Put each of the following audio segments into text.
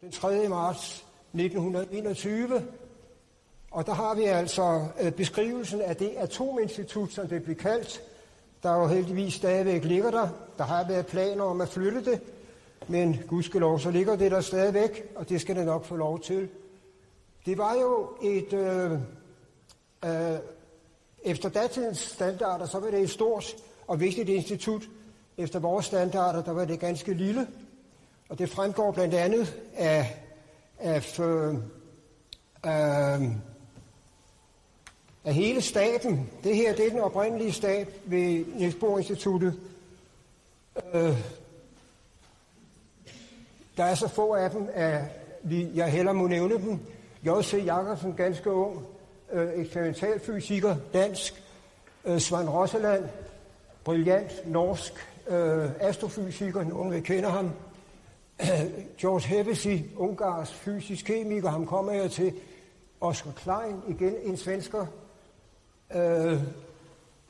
den 3. marts 1921. Og der har vi altså øh, beskrivelsen af det atominstitut, som det blev kaldt, der jo heldigvis stadigvæk ligger der. Der har været planer om at flytte det, men gudskelov, så ligger det der stadigvæk, og det skal det nok få lov til. Det var jo et, øh, øh, efter datidens standarder, så var det et stort og vigtigt institut. Efter vores standarder, der var det ganske lille. Og det fremgår blandt andet af, af, øh, øh, af hele staten. Det her det er den oprindelige stat ved Niels Bohr Instituttet. Øh, der er så få af dem, at vi, jeg heller må nævne dem. J.C. Jacobsen, ganske ung, øh, eksperimentalfysiker, dansk. Øh, Svend Rosseland, brilliant norsk øh, astrofysiker, nogen vil kende ham. George Hevesy, ungarsk fysisk kemiker, ham kommer jeg til. Oscar Klein, igen en svensker. Øh,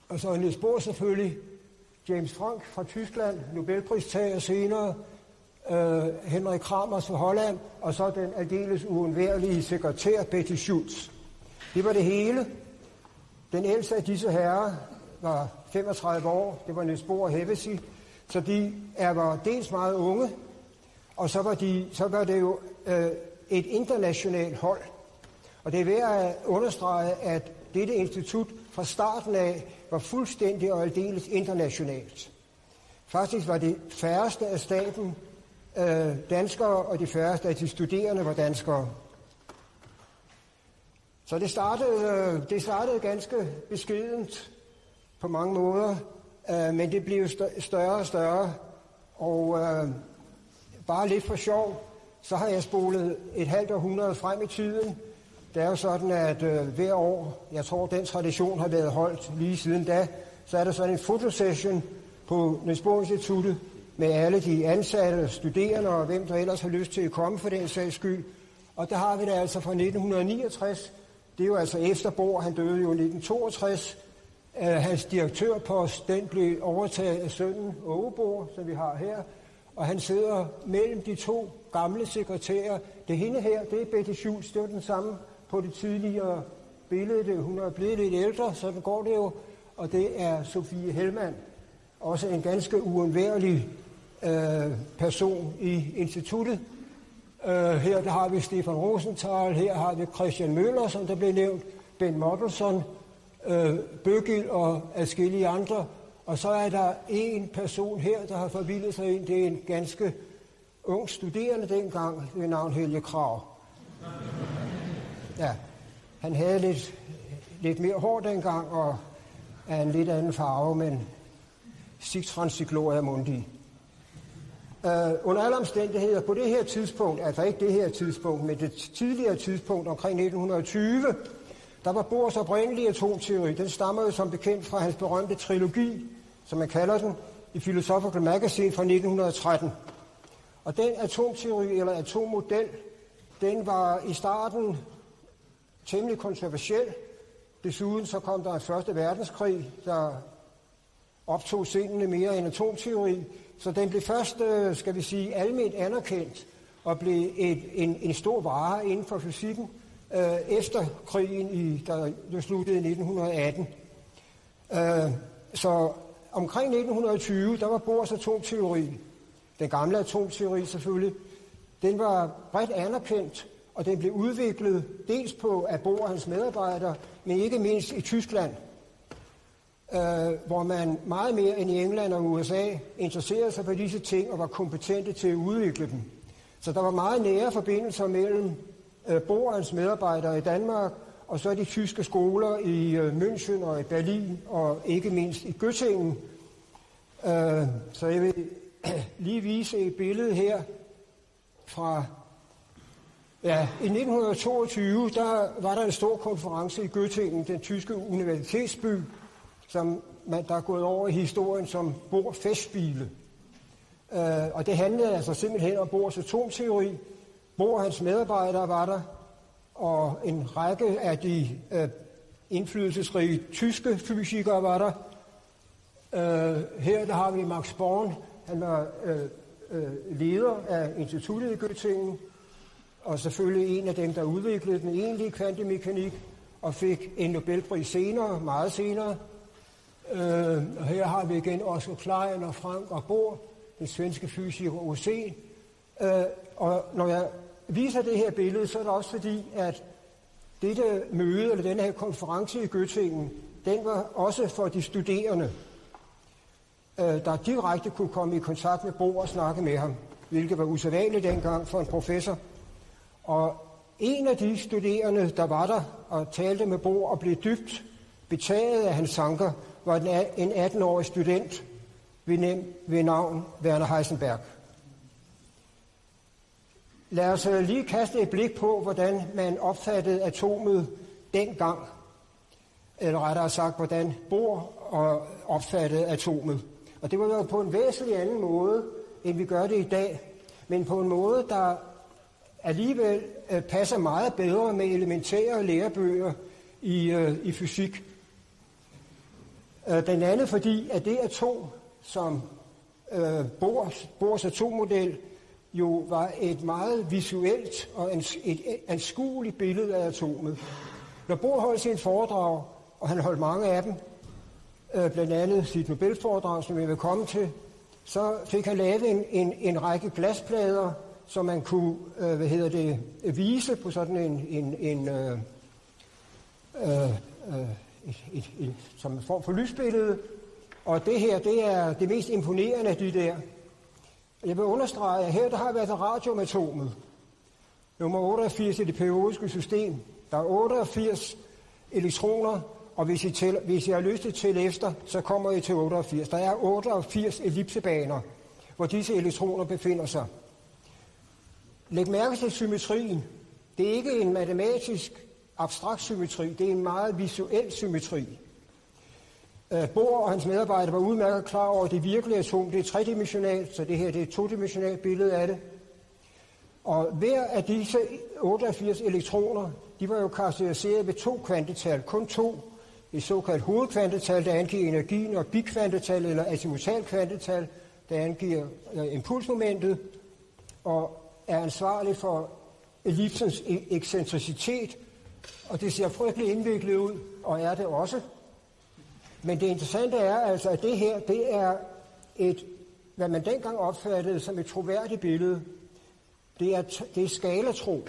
og så Niels Bohr selvfølgelig. James Frank fra Tyskland, Nobelpristager senere. Øh, Henrik Kramers fra Holland. Og så den aldeles uundværlige sekretær Betty Schultz. Det var det hele. Den ældste af disse herrer var 35 år. Det var Niels Bohr og Hevesy. Så de er, var dels meget unge, og så var, de, så var det jo øh, et internationalt hold. Og det er værd at understrege, at dette institut fra starten af var fuldstændig og aldeles internationalt. Faktisk var det færreste af staten øh, danskere, og de færreste af de studerende var danskere. Så det startede, øh, det startede ganske beskedent på mange måder, øh, men det blev større og større. Og øh, bare lidt for sjov, så har jeg spolet et halvt århundrede frem i tiden. Det er jo sådan, at øh, hver år, jeg tror, den tradition har været holdt lige siden da, så er der sådan en fotosession på Niels Bohr Instituttet med alle de ansatte, studerende og hvem der ellers har lyst til at komme for den sags skyld. Og der har vi det altså fra 1969. Det er jo altså efter Bohr, han døde jo i 1962. Uh, øh, hans direktørpost, den blev overtaget af sønnen Ågebor, som vi har her og han sidder mellem de to gamle sekretærer. Det hende her, det er Betty Schultz, det var den samme på det tidligere billede. Hun er blevet lidt ældre, sådan går det jo. Og det er Sofie Helmand, også en ganske uundværlig øh, person i instituttet. Øh, her der har vi Stefan Rosenthal, her har vi Christian Møller, som der blev nævnt, Ben Mottelson, øh, Bøgil og adskillige andre. Og så er der en person her, der har forvildet sig ind. Det er en ganske ung studerende dengang ved navn Helge Krav. Ja, han havde lidt, lidt mere hår dengang og er en lidt anden farve, men Sigtransikloria mundi. Uh, under alle omstændigheder, på det her tidspunkt, altså ikke det her tidspunkt, men det tidligere tidspunkt omkring 1920, der var Bohrs oprindelige atomteori. Den stammer jo som bekendt fra hans berømte trilogi, som man kalder den, i Philosophical Magazine fra 1913. Og den atomteori eller atommodel, den var i starten temmelig kontroversiel. Desuden så kom der en første verdenskrig, der optog scenene mere end atomteori. Så den blev først, øh, skal vi sige, almindeligt anerkendt og blev et, en, en stor vare inden for fysikken øh, efter krigen, i, der sluttede i 1918. Øh, så omkring 1920, der var Bohrs atomteori, den gamle atomteori selvfølgelig, den var bredt anerkendt, og den blev udviklet dels på af Bohr og hans medarbejdere, men ikke mindst i Tyskland, øh, hvor man meget mere end i England og USA interesserede sig for disse ting og var kompetente til at udvikle dem. Så der var meget nære forbindelser mellem øh, Bohr og hans medarbejdere i Danmark og så de tyske skoler i øh, München og i Berlin, og ikke mindst i Göttingen. Øh, så jeg vil lige vise et billede her fra... Ja, i 1922, der var der en stor konference i Göttingen, den tyske universitetsby, som man, der er gået over i historien som Bohr festbile. Øh, og det handlede altså simpelthen om Bohrs atomteori. Bohr og hans medarbejdere var der, og en række af de øh, indflydelsesrige tyske fysikere var der. Øh, her der har vi Max Born, han var øh, øh, leder af instituttet i Göttingen. og selvfølgelig en af dem, der udviklede den egentlige kvantemekanik, og fik en Nobelpris senere, meget senere. Øh, og her har vi igen Oscar Klein og Frank og Bohr, den svenske fysiker O.C. Øh, og når jeg viser det her billede, så er det også fordi, at dette møde, eller denne her konference i Göttingen, den var også for de studerende, øh, der direkte kunne komme i kontakt med Bo og snakke med ham, hvilket var usædvanligt dengang for en professor. Og en af de studerende, der var der og talte med Bo og blev dybt betaget af hans tanker, var en 18-årig student ved navn Werner Heisenberg. Lad os øh, lige kaste et blik på, hvordan man opfattede atomet dengang. Eller rettere sagt, hvordan Bohr opfattede atomet. Og det var jo på en væsentlig anden måde, end vi gør det i dag. Men på en måde, der alligevel øh, passer meget bedre med elementære lærebøger i, øh, i fysik. Øh, Den andet fordi, at det atom, som Bohrs, Bohrs atommodel jo var et meget visuelt og et anskueligt billede af atomet. Når Bohr holdt sin foredrag, og han holdt mange af dem, øh, blandt andet sit Nobelforedrag, som jeg vil komme til, så fik han lavet en, en, en række glasplader, som man kunne øh, hvad hedder det, vise på sådan en, en, en øh, øh, øh et, et, et, som en form for lysbillede. Og det her, det er det mest imponerende af de der jeg vil understrege, at her der har været radiumatomet, nummer 88 i det periodiske system. Der er 88 elektroner, og hvis I, tæller, hvis I har lyst til at tælle efter, så kommer I til 88. Der er 88 ellipsebaner, hvor disse elektroner befinder sig. Læg mærke til symmetrien. Det er ikke en matematisk abstrakt symmetri, det er en meget visuel symmetri. Bohr og hans medarbejdere var udmærket klar over, at det virkelige atom det er tredimensionalt, så det her det er et todimensionalt billede af det. Og hver af disse 88 elektroner, de var jo karakteriseret ved to kvantetal, kun to. Et såkaldt hovedkvantetal, der angiver energien, og bikvantetal eller azimutal kvantetal, der angiver øh, impulsmomentet, og er ansvarlig for ellipsens e-, ekscentricitet. Og det ser frygtelig indviklet ud, og er det også. Men det interessante er altså, at det her, det er et, hvad man dengang opfattede som et troværdigt billede. Det er, det er skalatro.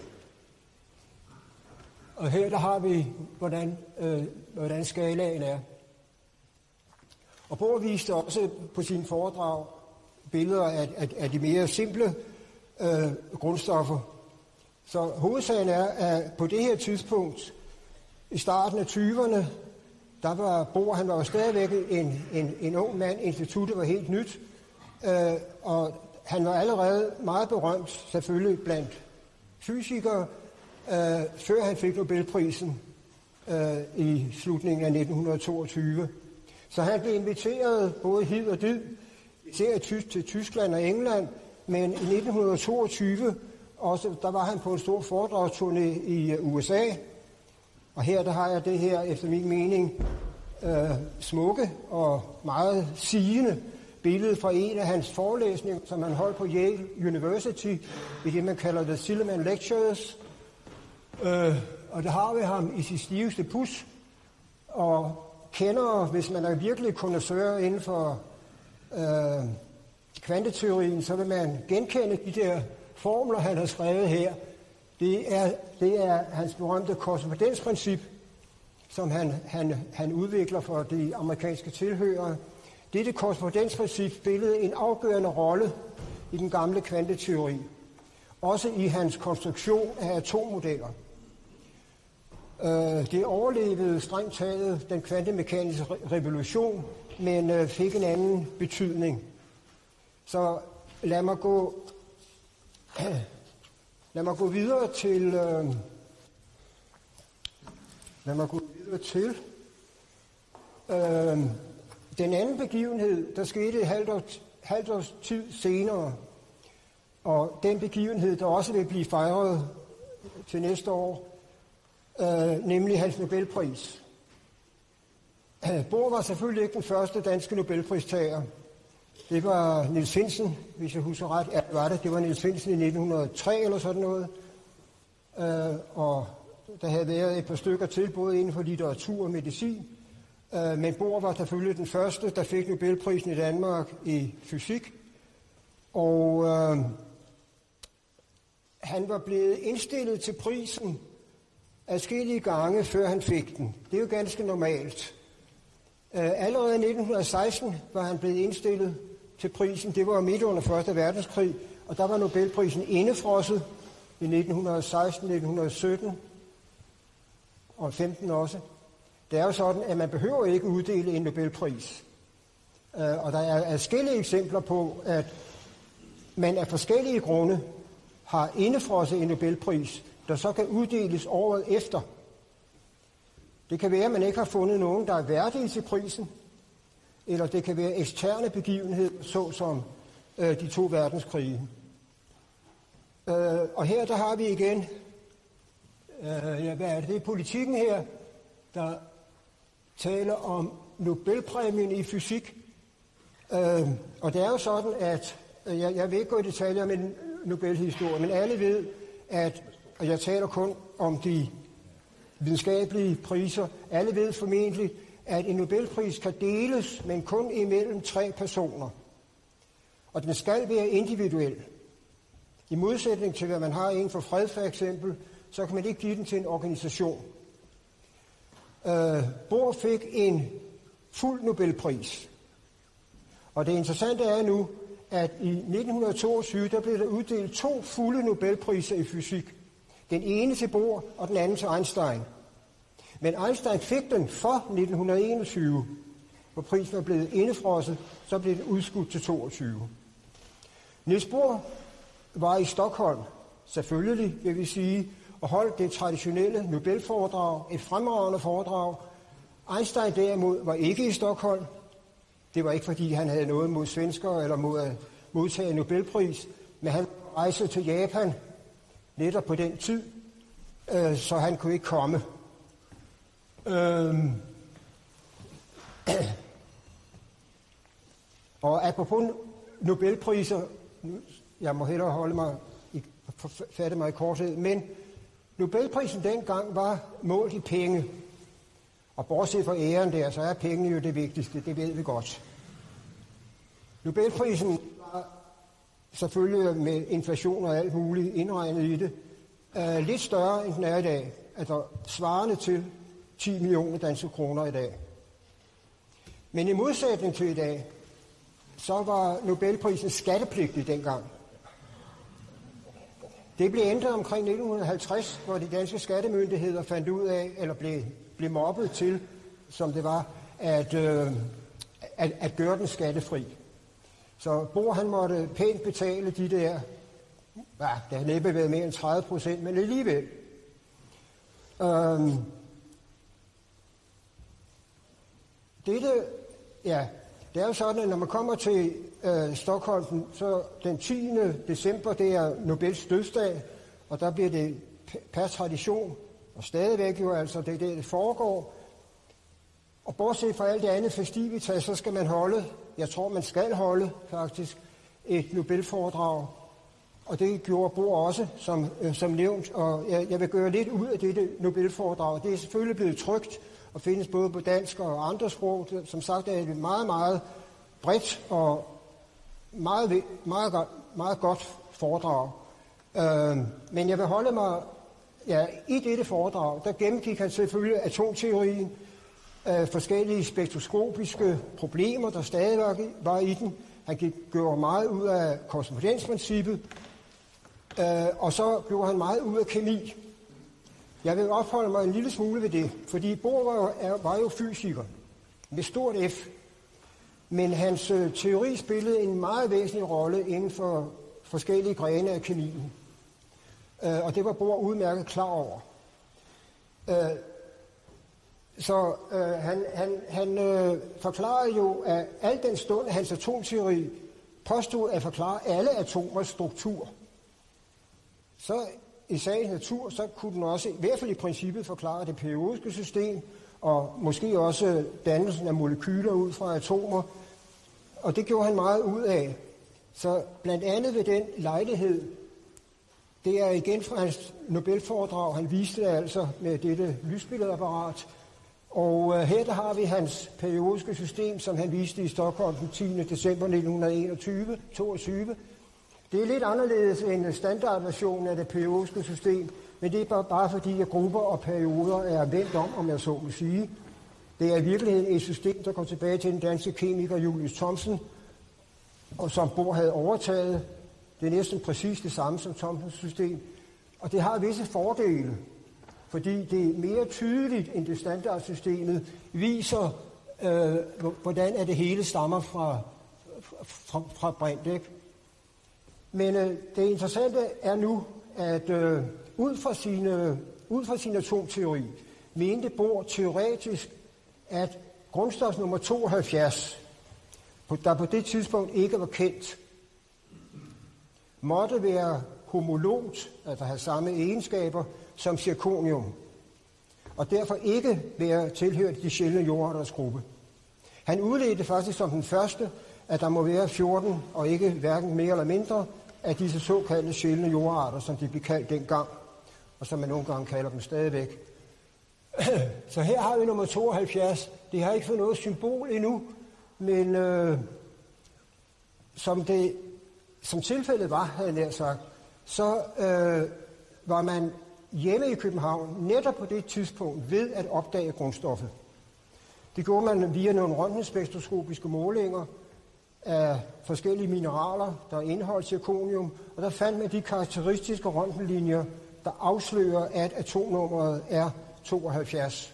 Og her der har vi, hvordan, øh, hvordan skalaen er. Og Bohr viste også på sin foredrag billeder af, af, af de mere simple øh, grundstoffer. Så hovedsagen er, at på det her tidspunkt, i starten af 20'erne, der var Bor, han var jo stadigvæk en, en, en ung mand, instituttet var helt nyt, øh, og han var allerede meget berømt, selvfølgelig blandt fysikere, øh, før han fik Nobelprisen øh, i slutningen af 1922. Så han blev inviteret både hid og did, især til Tyskland og England, men i 1922 også, der var han på en stor foredragsturné i øh, USA, og her der har jeg det her, efter min mening, øh, smukke og meget sigende billede fra en af hans forelæsninger, som han holdt på Yale University, i det man kalder The Silliman Lectures. Øh, og der har vi ham i sit stiveste pus, og kender, hvis man er virkelig kondensør inden for øh, kvanteteorien, så vil man genkende de der formler, han har skrevet her. Det er, det er hans berømte korrespondensprincip, som han, han, han udvikler for de amerikanske tilhørere. Dette korrespondensprincip spillede en afgørende rolle i den gamle kvanteteori, også i hans konstruktion af atommodeller. Øh, det overlevede strengt taget den kvantemekaniske revolution, men øh, fik en anden betydning. Så lad mig gå, lad mig gå videre til, øh, lad mig gå videre til. Øh, den anden begivenhed, der skete et halvt, års, halvt års tid senere, og den begivenhed, der også vil blive fejret til næste år, øh, nemlig hans Nobelpris. Bohr var selvfølgelig ikke den første danske Nobelpristager. Det var Niels Finsen, hvis jeg husker ret. Ja, var det. Det var Niels Finsen i 1903 eller sådan noget. øh, og der havde været et par stykker til, både inden for litteratur og medicin. Øh, men Bohr var selvfølgelig den første, der fik Nobelprisen i Danmark i fysik. Og øh, han var blevet indstillet til prisen adskillige gange, før han fik den. Det er jo ganske normalt. Øh, allerede i 1916 var han blevet indstillet til prisen. Det var midt under 1. verdenskrig, og der var Nobelprisen indefrosset i 1916, 1917 og 15 også. Det er jo sådan, at man behøver ikke uddele en Nobelpris. Øh, og der er forskellige eksempler på, at man af forskellige grunde har indefrosset en Nobelpris, der så kan uddeles året efter. Det kan være, at man ikke har fundet nogen, der er værdige til prisen, eller det kan være eksterne begivenheder, såsom øh, de to verdenskrige. Øh, og her der har vi igen, øh, ja, hvad er det? Det er politikken her, der taler om Nobelpræmien i fysik. Øh, og det er jo sådan, at øh, jeg, jeg vil ikke gå i detaljer med Nobelhistorie, men alle ved, at, og jeg taler kun om de videnskabelige priser, alle ved formentlig, at en Nobelpris kan deles, men kun imellem tre personer. Og den skal være individuel. I modsætning til, hvad man har inden for fred for eksempel, så kan man ikke give den til en organisation. Øh, Bohr fik en fuld Nobelpris. Og det interessante er nu, at i 1922, der blev der uddelt to fulde Nobelpriser i fysik. Den ene til Bohr, og den anden til Einstein. Men Einstein fik den for 1921, hvor prisen var blevet indefrosset, så blev den udskudt til 22. Niels Bohr var i Stockholm, selvfølgelig vil vi sige, og holdt det traditionelle Nobelforedrag, et fremragende foredrag. Einstein derimod var ikke i Stockholm. Det var ikke fordi han havde noget mod svensker eller mod at modtage Nobelpris, men han rejste til Japan netop på den tid, øh, så han kunne ikke komme. Øhm. Og apropos Nobelpriser, jeg må hellere holde mig i, fatte mig i korthed, men Nobelprisen dengang var målt i penge. Og bortset fra æren der, så er pengene jo det vigtigste, det ved vi godt. Nobelprisen var selvfølgelig med inflation og alt muligt indregnet i det, uh, lidt større end den er i dag, altså svarende til 10 millioner danske kroner i dag. Men i modsætning til i dag, så var Nobelprisen skattepligtig dengang. Det blev ændret omkring 1950, hvor de danske skattemyndigheder fandt ud af, eller blev, blev mobbet til, som det var, at, øh, at, at gøre den skattefri. Så Bo han måtte pænt betale de der, ja, det har næppe været mere end 30 procent, men alligevel. Øhm, dette, ja, det er jo sådan, at når man kommer til øh, Stockholm, så den 10. december, det er Nobels dødsdag, og der bliver det per tradition, og stadigvæk jo altså, det er det, det foregår. Og bortset fra alt det andet festivitas, så skal man holde, jeg tror man skal holde faktisk, et Nobelforedrag. Og det gjorde Bo også, som, øh, som nævnt, og jeg, jeg vil gøre lidt ud af dette Nobelforedrag. Det er selvfølgelig blevet trygt, og findes både på dansk og andre sprog. Som sagt er det meget, meget bredt og meget, meget, meget godt foredrag. Øh, men jeg vil holde mig ja, i dette foredrag, der gennemgik han selvfølgelig atomteorien, øh, forskellige spektroskopiske problemer, der stadig var, var i den. Han gik, gjorde meget ud af korrespondensprincippet, øh, og så gjorde han meget ud af kemi. Jeg vil opholde mig en lille smule ved det, fordi Bohr var, er, var jo fysiker med stort F. Men hans øh, teori spillede en meget væsentlig rolle inden for forskellige grene af kemien. Øh, og det var Bohr udmærket klar over. Øh, så øh, han, han, han øh, forklarede jo, at al den stund, hans atomteori påstod at forklare alle atomers struktur, så i sagens natur, så kunne den også, i hvert fald i princippet, forklare det periodiske system, og måske også dannelsen af molekyler ud fra atomer. Og det gjorde han meget ud af. Så blandt andet ved den lejlighed Det er igen fra hans Nobelforedrag. Han viste det altså med dette lysbilledapparat. Og øh, her der har vi hans periodiske system, som han viste i Stockholm den 10. december 1921 22. Det er lidt anderledes end standardversionen af det periodiske system, men det er bare, bare fordi, at grupper og perioder er vendt om, om jeg så må sige. Det er i virkeligheden et system, der går tilbage til den danske kemiker Julius Thomsen, og som Bohr havde overtaget. Det er næsten præcis det samme som Thomsens system. Og det har visse fordele, fordi det er mere tydeligt end det standardsystemet viser, øh, hvordan er det hele stammer fra, fra, fra brint. Ikke? Men øh, det interessante er nu, at øh, ud, fra sine, ud fra sin atomteori mente Bohr teoretisk, at grundstof nummer 72, der på det tidspunkt ikke var kendt, måtte være homologt, altså have samme egenskaber som zirconium, og derfor ikke være tilhørt de sjældne jordarters gruppe. Han udledte faktisk som den første, at der må være 14, og ikke hverken mere eller mindre, af disse såkaldte sjældne jordarter, som de blev kaldt dengang, og som man nogle gange kalder dem stadigvæk. Så her har vi nummer 72. Det har ikke fået noget symbol endnu, men øh, som, det, som tilfældet var, havde jeg nær sagt, så øh, var man hjemme i København netop på det tidspunkt ved at opdage grundstoffet. Det gjorde man via nogle røntgenspektroskopiske målinger af forskellige mineraler, der indeholdt zirconium, og der fandt man de karakteristiske røntgenlinjer, der afslører, at atomnummeret er 72.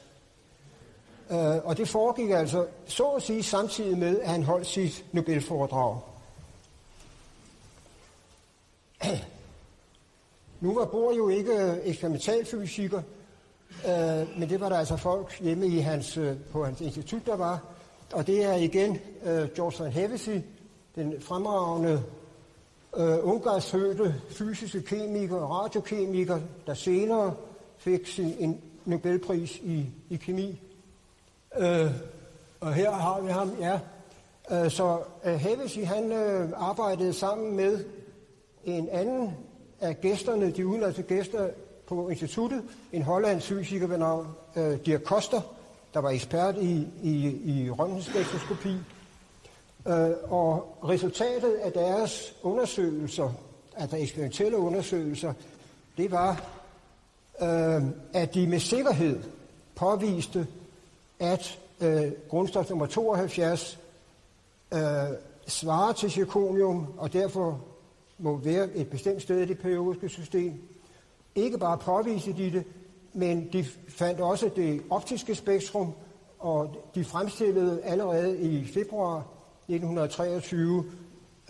Øh, og det foregik altså, så at sige, samtidig med, at han holdt sit Nobelforedrag. Nu var Bohr jo ikke øh, eksperimentalfysiker, øh, men det var der altså folk hjemme i hans, øh, på hans institut, der var. Og det er igen øh, George van Hevesy, den fremragende øh, ungarsfødte fysiske kemiker og radiokemiker, der senere fik sin en Nobelpris i, i kemi. Øh, og her har vi ham, ja. Øh, så øh, Hevesy, han øh, arbejdede sammen med en anden af gæsterne, de udenlandske gæster på instituttet, en hollandsk fysiker ved navn øh, Dirk Koster, der var ekspert i, i, i røntgenspektroskopi. Øh, og resultatet af deres undersøgelser, altså eksperimentelle undersøgelser, det var, øh, at de med sikkerhed påviste, at øh, grundstof nummer 72 øh, svarer til zirconium, og derfor må være et bestemt sted i det periodiske system. Ikke bare påviste de det, men de fandt også det optiske spektrum, og de fremstillede allerede i februar 1923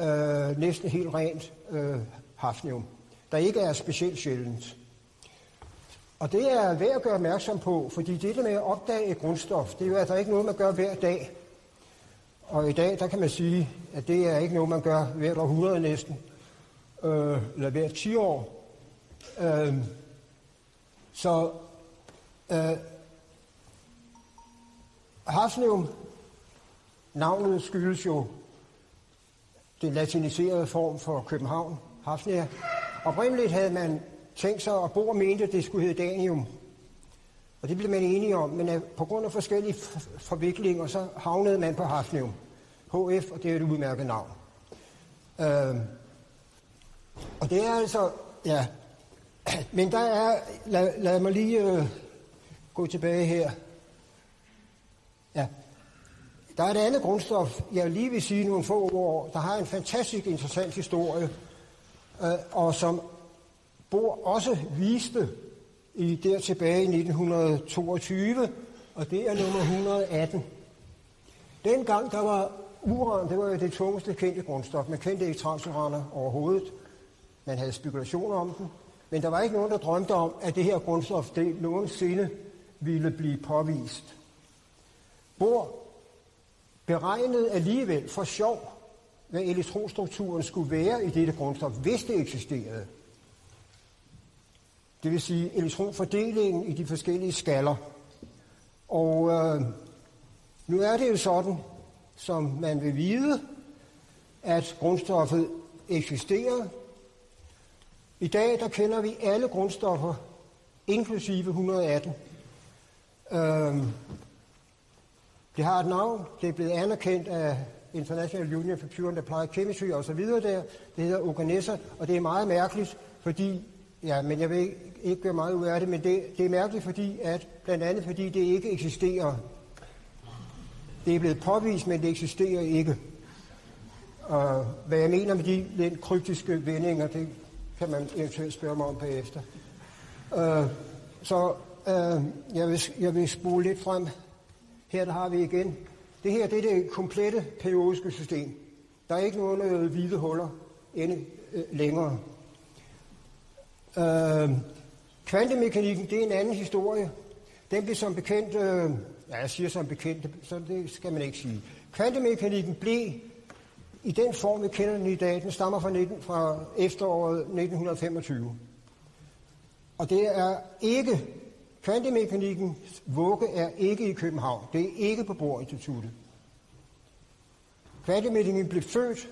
øh, næsten helt rent øh, hafnium, der ikke er specielt sjældent. Og det er værd at gøre opmærksom på, fordi det med at opdage et grundstof, det er jo altså ikke noget, man gør hver dag. Og i dag, der kan man sige, at det er ikke noget, man gør hvert århundrede næsten øh, eller hvert 10 år. Øh, så øh, Hafnium, navnet skyldes jo den latiniserede form for København, Hafnia. Oprindeligt havde man tænkt sig, at Bohr mente, at det skulle hedde Danium. Og det blev man enige om, men på grund af forskellige forviklinger, så havnede man på Hafnium. HF, og det er et udmærket navn. Øh, og det er altså, ja, men der er, lad, lad mig lige øh, gå tilbage her. Ja, der er et andet grundstof, jeg lige vil sige nogle få ord, der har en fantastisk interessant historie, øh, og som Bohr også viste i der tilbage i 1922, og det er nummer 118. Dengang der var uran, det var jo det tungeste kendte grundstof. Man kendte ikke transuraner overhovedet. Man havde spekulationer om den, men der var ikke nogen, der drømte om, at det her grundstof det nogensinde ville blive påvist. Bohr beregnede alligevel for sjov, hvad elektronstrukturen skulle være i dette grundstof, hvis det eksisterede. Det vil sige elektronfordelingen i de forskellige skaller. Og øh, nu er det jo sådan, som man vil vide, at grundstoffet eksisterer i dag der kender vi alle grundstoffer, inklusive 118. Øhm, det har et navn, det er blevet anerkendt af International Union for Pure and Applied Chemistry og så videre der. Det hedder Organessa, og det er meget mærkeligt, fordi, ja, men jeg vil ikke gøre meget ud af det, men det, det er mærkeligt, fordi at, blandt andet fordi det ikke eksisterer. Det er blevet påvist, men det eksisterer ikke. Og hvad jeg mener med de lidt kryptiske vendinger, det kan man eventuelt spørge mig om bagefter. Uh, så uh, jeg, vil, jeg vil spole lidt frem. Her der har vi igen. Det her det er det komplette periodiske system. Der er ikke nogen øh, hvide huller inde øh, længere. Uh, kvantemekanikken, det er en anden historie. Den blev som bekendt, øh, ja, jeg siger som bekendt, så det skal man ikke sige. Kvantemekanikken blev i den form, vi kender den i dag, den stammer fra, 19, fra efteråret 1925. Og det er ikke, kvantemekanikkens vugge er ikke i København. Det er ikke på Bohr-instituttet. Kvantemekanikken blev født,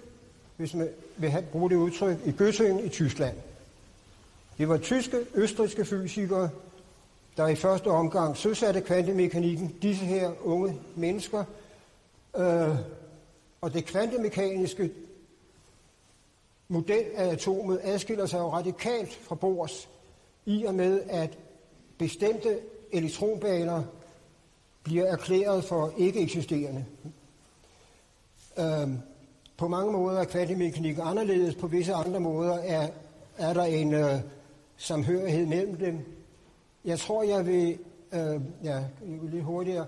hvis man vil have, bruge det udtryk, i Göttingen i Tyskland. Det var tyske, østriske fysikere, der i første omgang søsatte kvantemekanikken. Disse her unge mennesker øh, og det kvantemekaniske model af atomet adskiller sig jo radikalt fra Bohrs i og med, at bestemte elektronbaner bliver erklæret for ikke eksisterende. Øhm, på mange måder er kvantemekanik anderledes, på visse andre måder er, er der en øh, samhørighed mellem dem. Jeg tror, jeg vil, øh, ja, lidt hurtigere,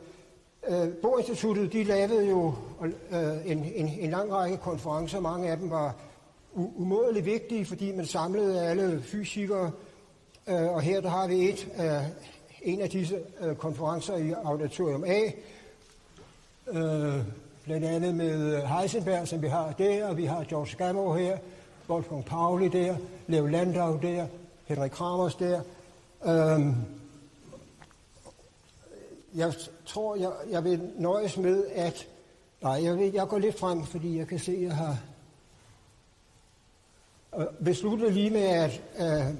Øh, Borinstituttet de lavede jo øh, en, en, en lang række konferencer. Mange af dem var umådeligt vigtige, fordi man samlede alle fysikere. Øh, og her der har vi et af en af disse øh, konferencer i Auditorium A. Øh, blandt andet med Heisenberg, som vi har der, og vi har George Gamow her, Wolfgang Pauli der, Leo Landau der, Henrik Kramers der. Øh, jeg tror, jeg, jeg vil nøjes med, at... Nej, jeg, vil, jeg går lidt frem, fordi jeg kan se, at jeg har øh, besluttet lige med at uh,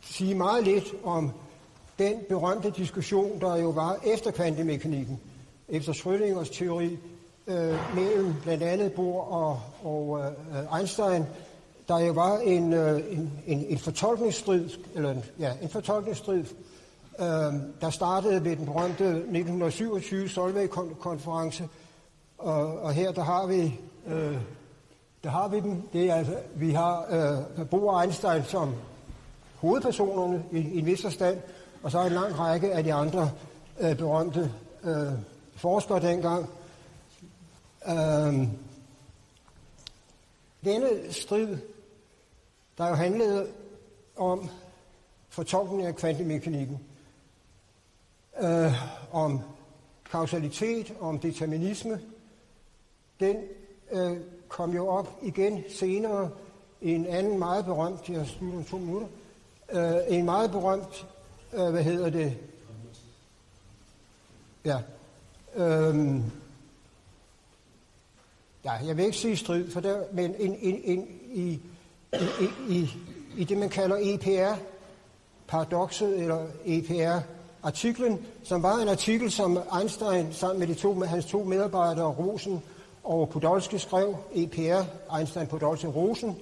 sige meget lidt om den berømte diskussion, der jo var efter kvantemekanikken, efter Schrödingers teori, uh, mellem blandt andet Bohr og, og uh, Einstein, der jo var en, uh, en, en, en fortolkningsstrid, eller ja, en fortolkningsstrid øh, der startede ved den berømte 1927 Solvay-konference, og, og her der har vi øh, der har vi dem. Det er altså, vi har øh, Bo og Einstein som hovedpersonerne i, i en vis forstand, og så en lang række af de andre øh, berømte øh, forskere dengang. Øh, denne strid, der jo handlede om fortolkning af kvantemekanikken, øh, om kausalitet, om determinisme, den øh, kom jo op igen senere i en anden meget berømt, jeg slutter om to minutter, øh, en meget berømt, øh, hvad hedder det, ja, øh, ja, jeg vil ikke sige strid, for der, men en, en, en, i, i, i, i det, man kalder EPR, paradokset eller EPR, artiklen, som var en artikel, som Einstein sammen med de to, med hans to medarbejdere, Rosen og Podolsky, skrev, EPR, Einstein, Podolsky, Rosen,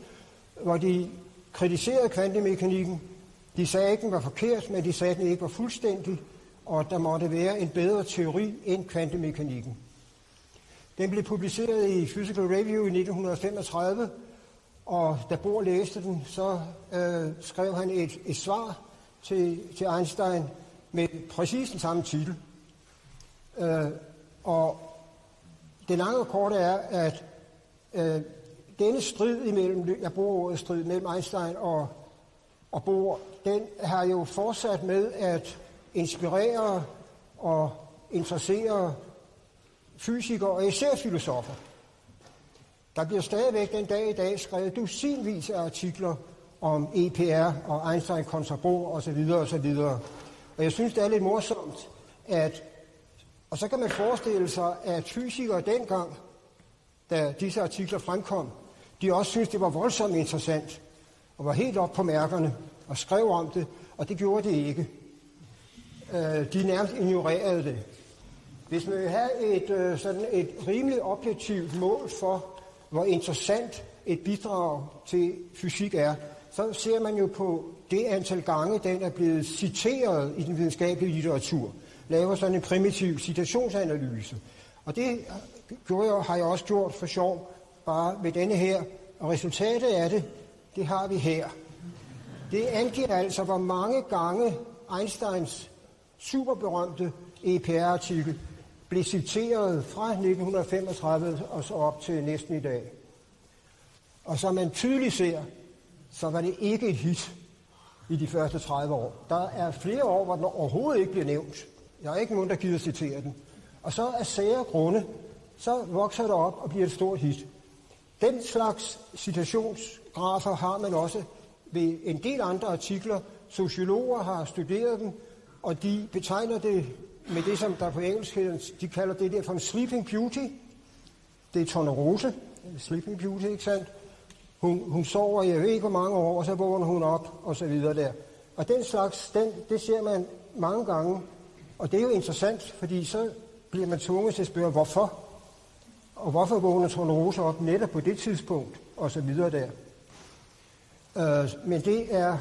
hvor de kritiserede kvantemekanikken. De sagde ikke, den var forkert, men de sagde, at den ikke var fuldstændig, og at der måtte være en bedre teori end kvantemekanikken. Den blev publiceret i Physical Review i 1935, og da Bohr læste den, så øh, skrev han et, et svar til, til Einstein, med præcis den samme titel. Øh, og det lange og korte er, at øh, denne strid imellem, jeg bruger ordet strid, mellem Einstein og, og Bohr, den har jo fortsat med at inspirere og interessere fysikere og især filosofer. Der bliver stadigvæk den dag i dag skrevet dusinvis af artikler om EPR og Einstein kontra Bohr osv. osv. Og jeg synes, det er lidt morsomt, at, og så kan man forestille sig, at fysikere dengang, da disse artikler fremkom, de også synes, det var voldsomt interessant og var helt op på mærkerne og skrev om det, og det gjorde de ikke. Øh, de nærmest ignorerede det. Hvis man vil have et, øh, sådan et rimelig objektivt mål for, hvor interessant et bidrag til fysik er, så ser man jo på det antal gange, den er blevet citeret i den videnskabelige litteratur. Laver sådan en primitiv citationsanalyse. Og det gjorde jeg, har jeg også gjort for sjov, bare med denne her. Og resultatet af det, det har vi her. Det angiver altså, hvor mange gange Einsteins superberømte EPR-artikel blev citeret fra 1935 og så op til næsten i dag. Og som man tydeligt ser, så var det ikke et hit i de første 30 år. Der er flere år, hvor den overhovedet ikke bliver nævnt. Jeg er ikke nogen, der gider citere den. Og så af sære grunde, så vokser det op og bliver et stort hit. Den slags citationsgrafer har man også ved en del andre artikler. Sociologer har studeret dem, og de betegner det med det, som der på engelsk hedder, de kalder det der for en sleeping beauty. Det er tonerose, sleeping beauty, ikke sandt? Hun, hun sover, jeg ved ikke hvor mange år, og så vågner hun op, og så videre der. Og den slags, den, det ser man mange gange, og det er jo interessant, fordi så bliver man tvunget til at spørge, hvorfor? Og hvorfor vågner tornerose op netop på det tidspunkt, og så videre der. Øh, men det er,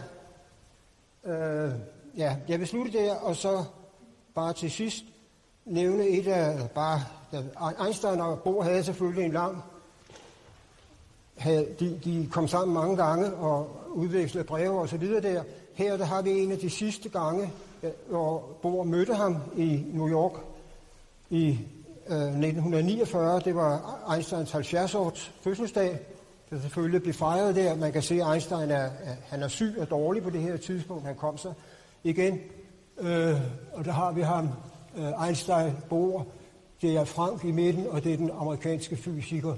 øh, ja, jeg vil slutte der, og så bare til sidst nævne et af, bare, Einstein og Bohr havde selvfølgelig en lang, havde, de, de kom sammen mange gange og udvekslede breve og så videre der. Her der har vi en af de sidste gange, øh, hvor Bohr mødte ham i New York i øh, 1949. Det var Einsteins 70-års fødselsdag, der selvfølgelig blev fejret der. Man kan se, at Einstein er, han er syg og dårlig på det her tidspunkt. Han kom så igen Øh, og der har vi ham, øh, Einstein, Bohr, det er Frank i midten, og det er den amerikanske fysiker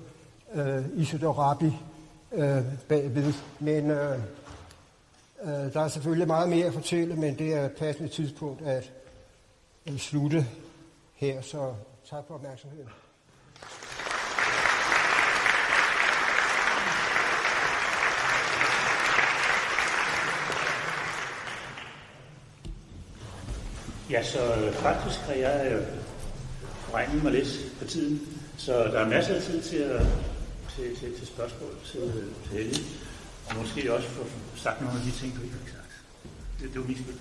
øh, Isidor Rabi øh, bagved. Men øh, øh, der er selvfølgelig meget mere at fortælle, men det er et passende tidspunkt at, at slutte her, så tak for opmærksomheden. Ja, så øh, faktisk har jeg øh, regnet mig lidt på tiden, så der er masser af tid til, at, til, til, til spørgsmål til, til Helge, og måske også få sagt nogle af de ting, du ikke har sagt. Det, det var min skyld.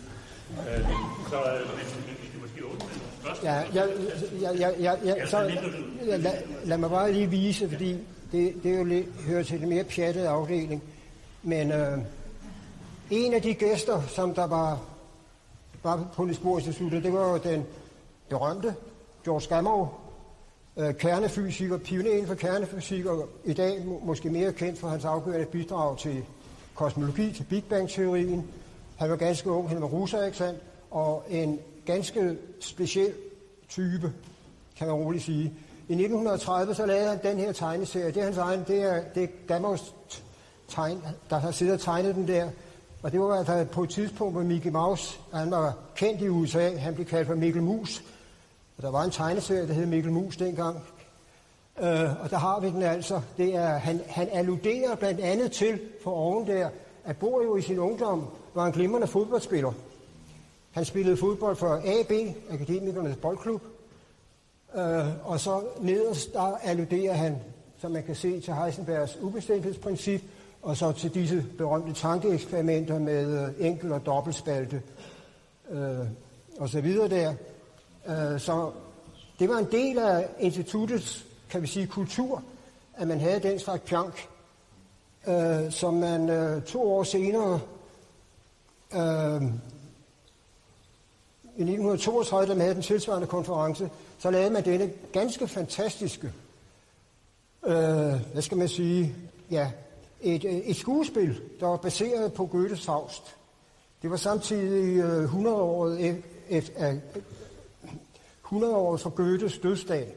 Øh, så øh, måske åbne spørgsmål. Ja, ja, ja, ja, ja, så lad, lad mig bare lige vise, fordi det, det er jo lidt, hører til den mere pjattede afdeling, men øh, en af de gæster, som der var var på Niels Bohr Instituttet, det var jo den berømte George Gamow, øh, kernefysiker, pioner inden for kernefysik, og i dag måske mere kendt for hans afgørende bidrag til kosmologi, til Big Bang-teorien. Han var ganske ung, han var russer, ikke sandt? Og en ganske speciel type, kan man roligt sige. I 1930 så lavede han den her tegneserie. Det er hans egen, det er, det er Gamows tegn, der har siddet og tegnet den der. Og det var altså på et tidspunkt, hvor Mickey Mouse, han var kendt i USA, han blev kaldt for Mikkel Mus. Og der var en tegneserie, der hed Mikkel Mus dengang. Øh, og der har vi den altså. Det er, han, han alluderer blandt andet til, for oven der, at Bo jo i sin ungdom var en glimrende fodboldspiller. Han spillede fodbold for AB, Akademikernes Boldklub. Øh, og så nederst, der alluderer han, som man kan se, til Heisenbergs ubestemthedsprincip, og så til disse berømte tankeeksperimenter med øh, enkel- og dobbeltspalte øh, og så videre der. Øh, så det var en del af instituttets, kan vi sige, kultur, at man havde den slags pjank, øh, som man øh, to år senere, øh, i 1932, da man havde den tilsvarende konference, så lavede man denne ganske fantastiske, øh, hvad skal man sige, ja, et, øh, et skuespil, der var baseret på Goethes Faust. Det var samtidig 100 år efter, 100 år fra Goethes dødsdag.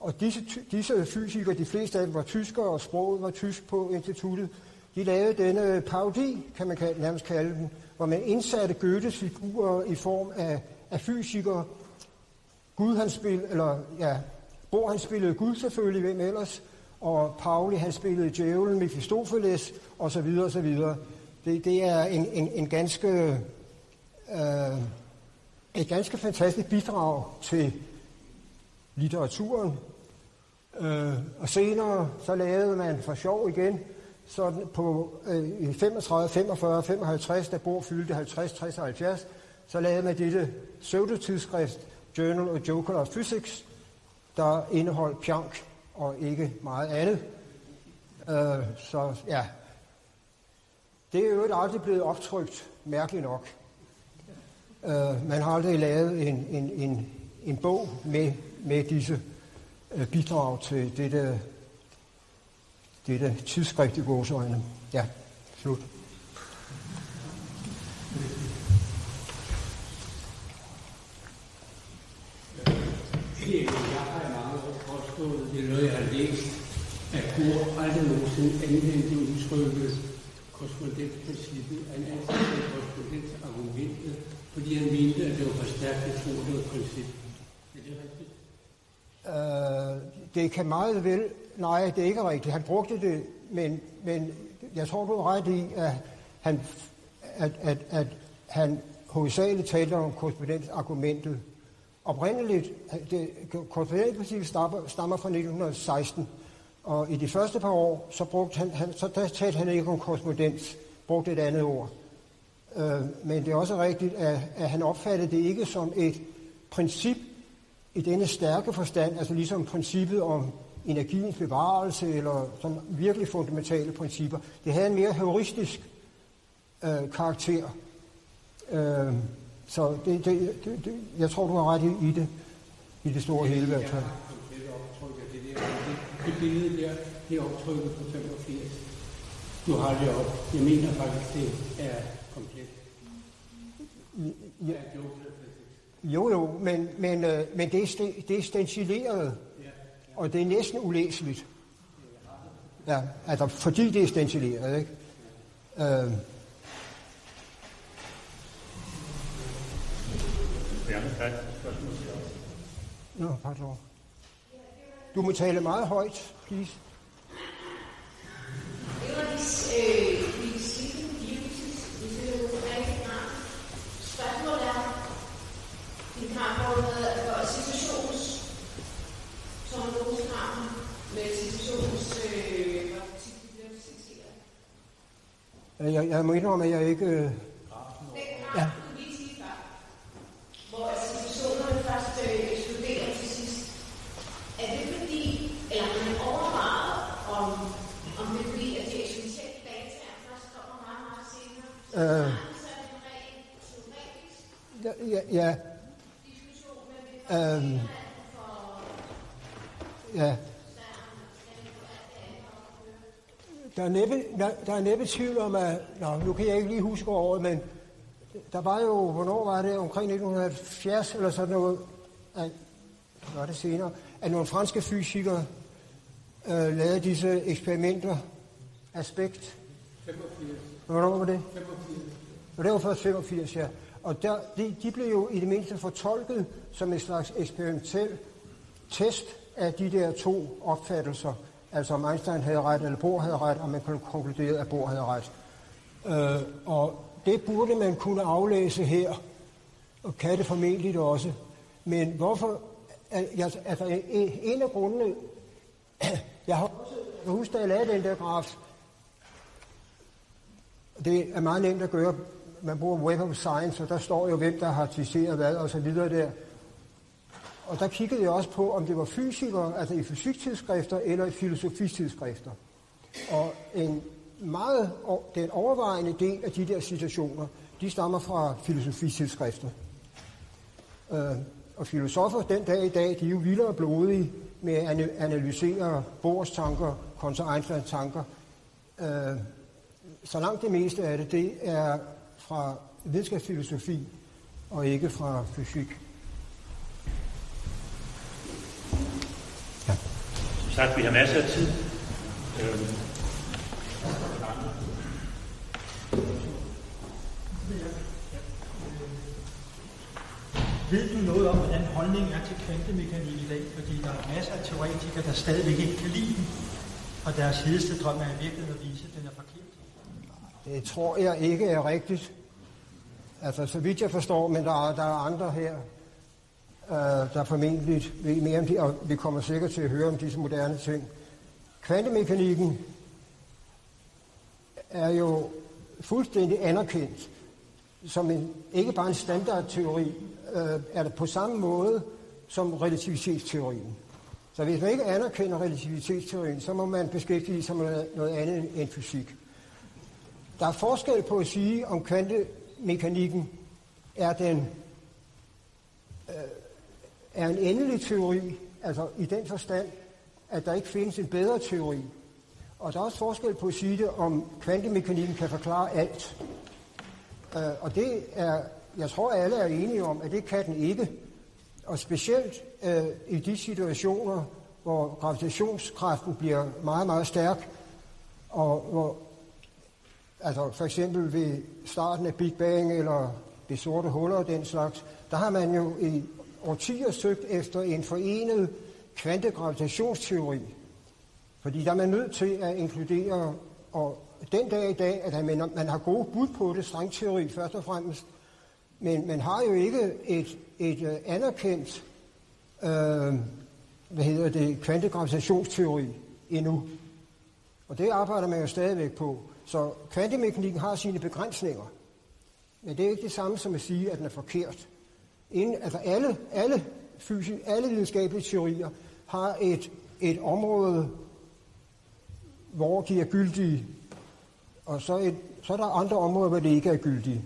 Og disse, disse fysikere, de fleste af dem var tyskere, og sproget var tysk på instituttet, de lavede denne parodi, kan man nærmest kalde den, hvor man indsatte Goethes figurer i form af, af fysikere. Gud han spillede, eller ja, Bor han spillede Gud selvfølgelig, hvem ellers, og Pauli han spillede djævlen Mephistopheles og så videre og så videre. Det, det er en, en, en ganske, øh, et ganske fantastisk bidrag til litteraturen. Øh, og senere så lavede man for sjov igen, så på øh, 35, 45, 55, da Bor fyldte 50, 60 og 70, så lavede man dette pseudotidsskrift Journal of Joker of Physics, der indeholdt pjank og ikke meget andet. Øh, så ja, det er jo aldrig blevet optrykt, mærkeligt nok. Øh, man har aldrig lavet en, en, en, en bog med, med disse øh, bidrag til dette, dette tidsskrift i vores øjne. Ja, slut. Jeg har i mange år påstået, det er noget, jeg har læst, at Bohr aldrig nogensinde anvendte udtrykket korrespondensprincippet, han anvendte korrespondensargumentet, fordi han mente, at det var for stærkt, at tro, det var et princip. Er det rigtigt? Øh, det kan meget vel... Nej, det er ikke rigtigt. Han brugte det, men, men jeg tror, du er ret i, at han, at, at, at han hovedsageligt talte om korrespondensargumentet. Oprindeligt, det, korrespondensprincippet stammer, stammer fra 1916, og i de første par år, så, brugte han, han, så der talte han ikke om korrespondens, brugte et andet ord. Øh, men det er også rigtigt, at, at han opfattede det ikke som et princip i denne stærke forstand, altså ligesom princippet om energiens bevarelse, eller sådan virkelig fundamentale principper. Det havde en mere heuristisk øh, karakter. Øh, så det, det, det, det, jeg tror, du har ret i, i det, i det store hele i hvert fald. Det billede der, det er optrykket på 85. Du har det op. Jeg mener faktisk, det er komplet. Ja, jo, jo, men, men, øh, men det, er, sten, det er stencileret, og det er næsten ulæseligt. Ja, altså, fordi det er stencileret, ikke? Øh. Nå, pardon. Du må tale meget højt, please. Jeg, jeg må indrømme, at jeg ikke... Øh, Ja. Øh, ja, ja, ja, øh, ja. Der er, næppe, der, der er næppe tvivl om, at... Nå, nu kan jeg ikke lige huske året, men der var jo, hvornår var det, omkring 1970 eller sådan noget, at, var det senere, at nogle franske fysikere øh, lavede disse eksperimenter, aspekt. 85. Hvornår var det? 85. Og det var først 85, ja. Og der, de, de blev jo i det mindste fortolket som en slags eksperimentel test af de der to opfattelser. Altså om Einstein havde ret, eller Bohr havde ret, og man kunne konkludere, at Bohr havde ret. Øh, og det burde man kunne aflæse her, og kan det formentlig også. Men hvorfor... al- altså, en af grundene... Jeg har også... Jeg husker, da jeg lavede den der graf, det er meget nemt at gøre. Man bruger Web of Science, og der står jo, hvem der har citeret hvad, og så videre der. Og der kiggede jeg også på, om det var fysikere, altså i fysiktidsskrifter eller i filosofitidsskrifter. Og en meget, den overvejende del af de der citationer, de stammer fra filosofitidsskrifter. Øh, og filosofer den dag i dag, de er jo vildere blodige med at analysere Bohrs tanker kontra Einsteins tanker. Øh, så langt det meste af det, det er fra videnskabsfilosofi og ikke fra fysik. Som sagt, vi har masser af tid. Øhm, Ved du noget om, hvordan holdningen er til kvantemekanik i dag? Fordi der er masser af teoretikere, der stadigvæk ikke kan lide den. Og deres hedeste drøm er i virkeligheden at vise, at den er forkert. Det tror jeg ikke er rigtigt. Altså, så vidt jeg forstår, men der er, der er andre her, øh, der formentlig ved mere om de, og vi kommer sikkert til at høre om disse moderne ting. Kvantemekanikken er jo fuldstændig anerkendt som en, ikke bare en standardteori, øh, er det på samme måde som relativitetsteorien. Så hvis man ikke anerkender relativitetsteorien, så må man beskæftige sig med noget andet end fysik. Der er forskel på at sige, om kvantemekanikken er den øh, er en endelig teori, altså i den forstand, at der ikke findes en bedre teori. Og der er også forskel på at sige det, om kvantemekanikken kan forklare alt. Øh, og det er, jeg tror alle er enige om, at det kan den ikke. Og specielt øh, i de situationer, hvor gravitationskraften bliver meget, meget stærk, og hvor, altså for eksempel ved starten af Big Bang eller det sorte huller og den slags, der har man jo i årtier søgt efter en forenet kvantegravitationsteori. Fordi der er man nødt til at inkludere, og den dag i dag, at man, man har gode bud på det, strengteori først og fremmest, men man har jo ikke et, et øh, anerkendt, øh, hvad hedder det, kvantegravitationsteori endnu. Og det arbejder man jo stadigvæk på. Så kvantemekanikken har sine begrænsninger. Men det er ikke det samme som at sige, at den er forkert. Inden, altså alle, alle, fysik, alle videnskabelige teorier har et, et område, hvor de er gyldige, og så, et, så er der andre områder, hvor det ikke er gyldige.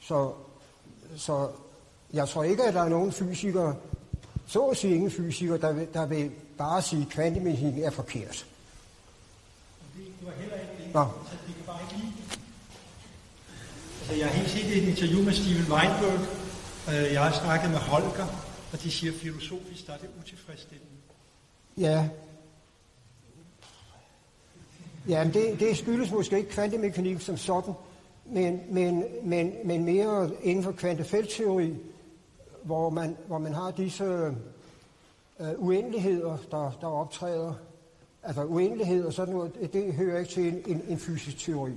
Så, så jeg tror ikke, at der er nogen fysikere, så at sige ingen fysikere, der vil, der vil bare sige, at kvantemekanik er forkert. Det var heller ikke det. Nå. Altså, de kan bare ikke lide Altså, jeg har helt set et interview med Steven Weinberg. Øh, jeg har snakket med Holger, og de siger, at filosofisk der er det utilfredsstillende. Ja, Ja, det, det skyldes måske ikke kvantemekanik som sådan, men, men, men, men mere inden for kvantefeltteori, hvor man, hvor man har disse øh, uendeligheder, der, der optræder. Altså uendelighed og sådan noget, det hører ikke til en, en, en fysisk teori.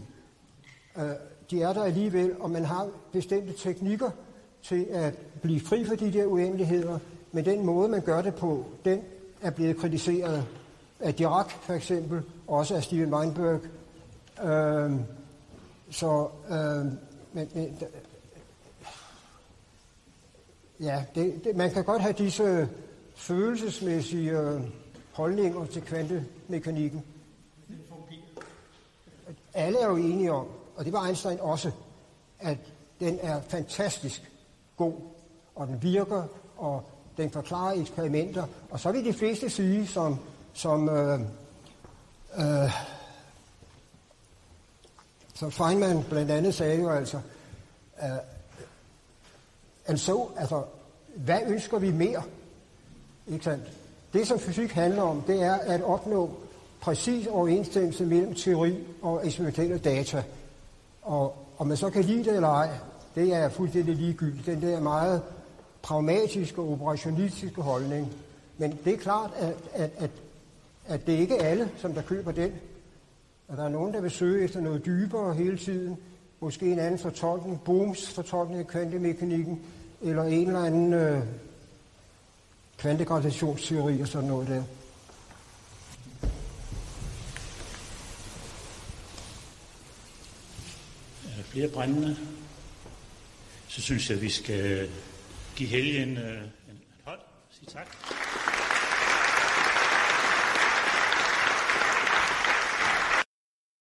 Øh, de er der alligevel, og man har bestemte teknikker til at blive fri for de der uendeligheder, men den måde, man gør det på, den er blevet kritiseret af Dirac for eksempel, også af Steven Weinberg. Øh, så, øh, men, men, ja, det, det, man kan godt have disse følelsesmæssige øh, holdninger til kvantemekanikken. Alle er jo enige om, og det var Einstein også, at den er fantastisk god, og den virker, og den forklarer eksperimenter. Og så vil de fleste sige, som, som øh, Øh, så Feynman blandt andet sagde jo altså, øh, and so, altså, hvad ønsker vi mere? Ikke sandt? Det, som fysik handler om, det er at opnå præcis overensstemmelse mellem teori og eksperimentelle data. Og om man så kan lide det eller ej, det er fuldstændig ligegyldigt. Den der meget pragmatiske og operationistiske holdning. Men det er klart, at, at, at at det ikke er alle, som der køber den. At der er nogen, der vil søge efter noget dybere hele tiden. Måske en anden fortolkning, Bohms fortolkning af kvantemekanikken, eller en eller anden øh, kvantegravitationsteori og sådan noget der. Er der flere brændende? Så synes jeg, at vi skal give Helge en, øh, en. Sige tak.